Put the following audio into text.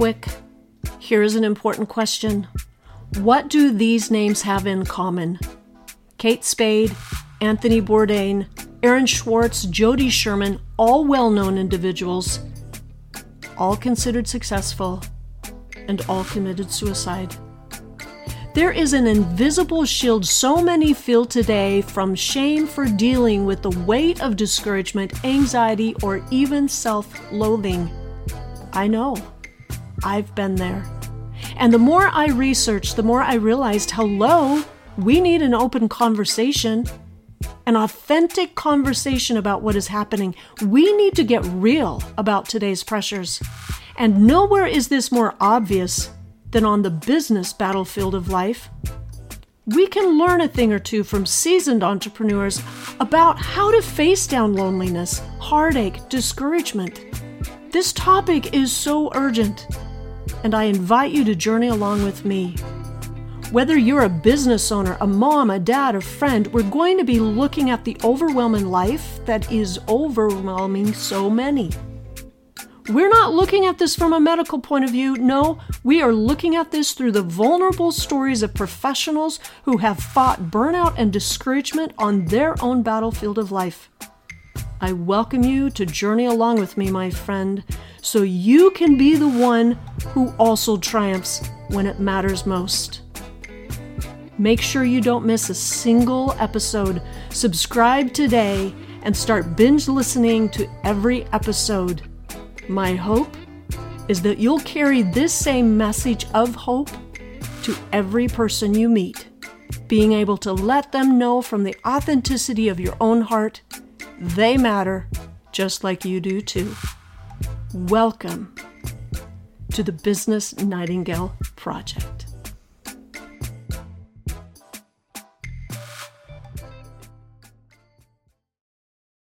quick, here is an important question What do these names have in common? Kate Spade, Anthony Bourdain, Aaron Swartz, Jody Sherman, all well known individuals, all considered successful, and all committed suicide. There is an invisible shield so many feel today from shame for dealing with the weight of discouragement, anxiety, or even self loathing. I know. I've been there. And the more I researched, the more I realized hello, we need an open conversation, an authentic conversation about what is happening. We need to get real about today's pressures. And nowhere is this more obvious than on the business battlefield of life. We can learn a thing or two from seasoned entrepreneurs about how to face down loneliness, heartache, discouragement. This topic is so urgent, and I invite you to journey along with me. Whether you're a business owner, a mom, a dad, a friend, we're going to be looking at the overwhelming life that is overwhelming so many. We're not looking at this from a medical point of view. No, we are looking at this through the vulnerable stories of professionals who have fought burnout and discouragement on their own battlefield of life. I welcome you to journey along with me, my friend, so you can be the one who also triumphs when it matters most. Make sure you don't miss a single episode. Subscribe today and start binge listening to every episode. My hope is that you'll carry this same message of hope to every person you meet, being able to let them know from the authenticity of your own heart they matter just like you do too. Welcome to the Business Nightingale Project.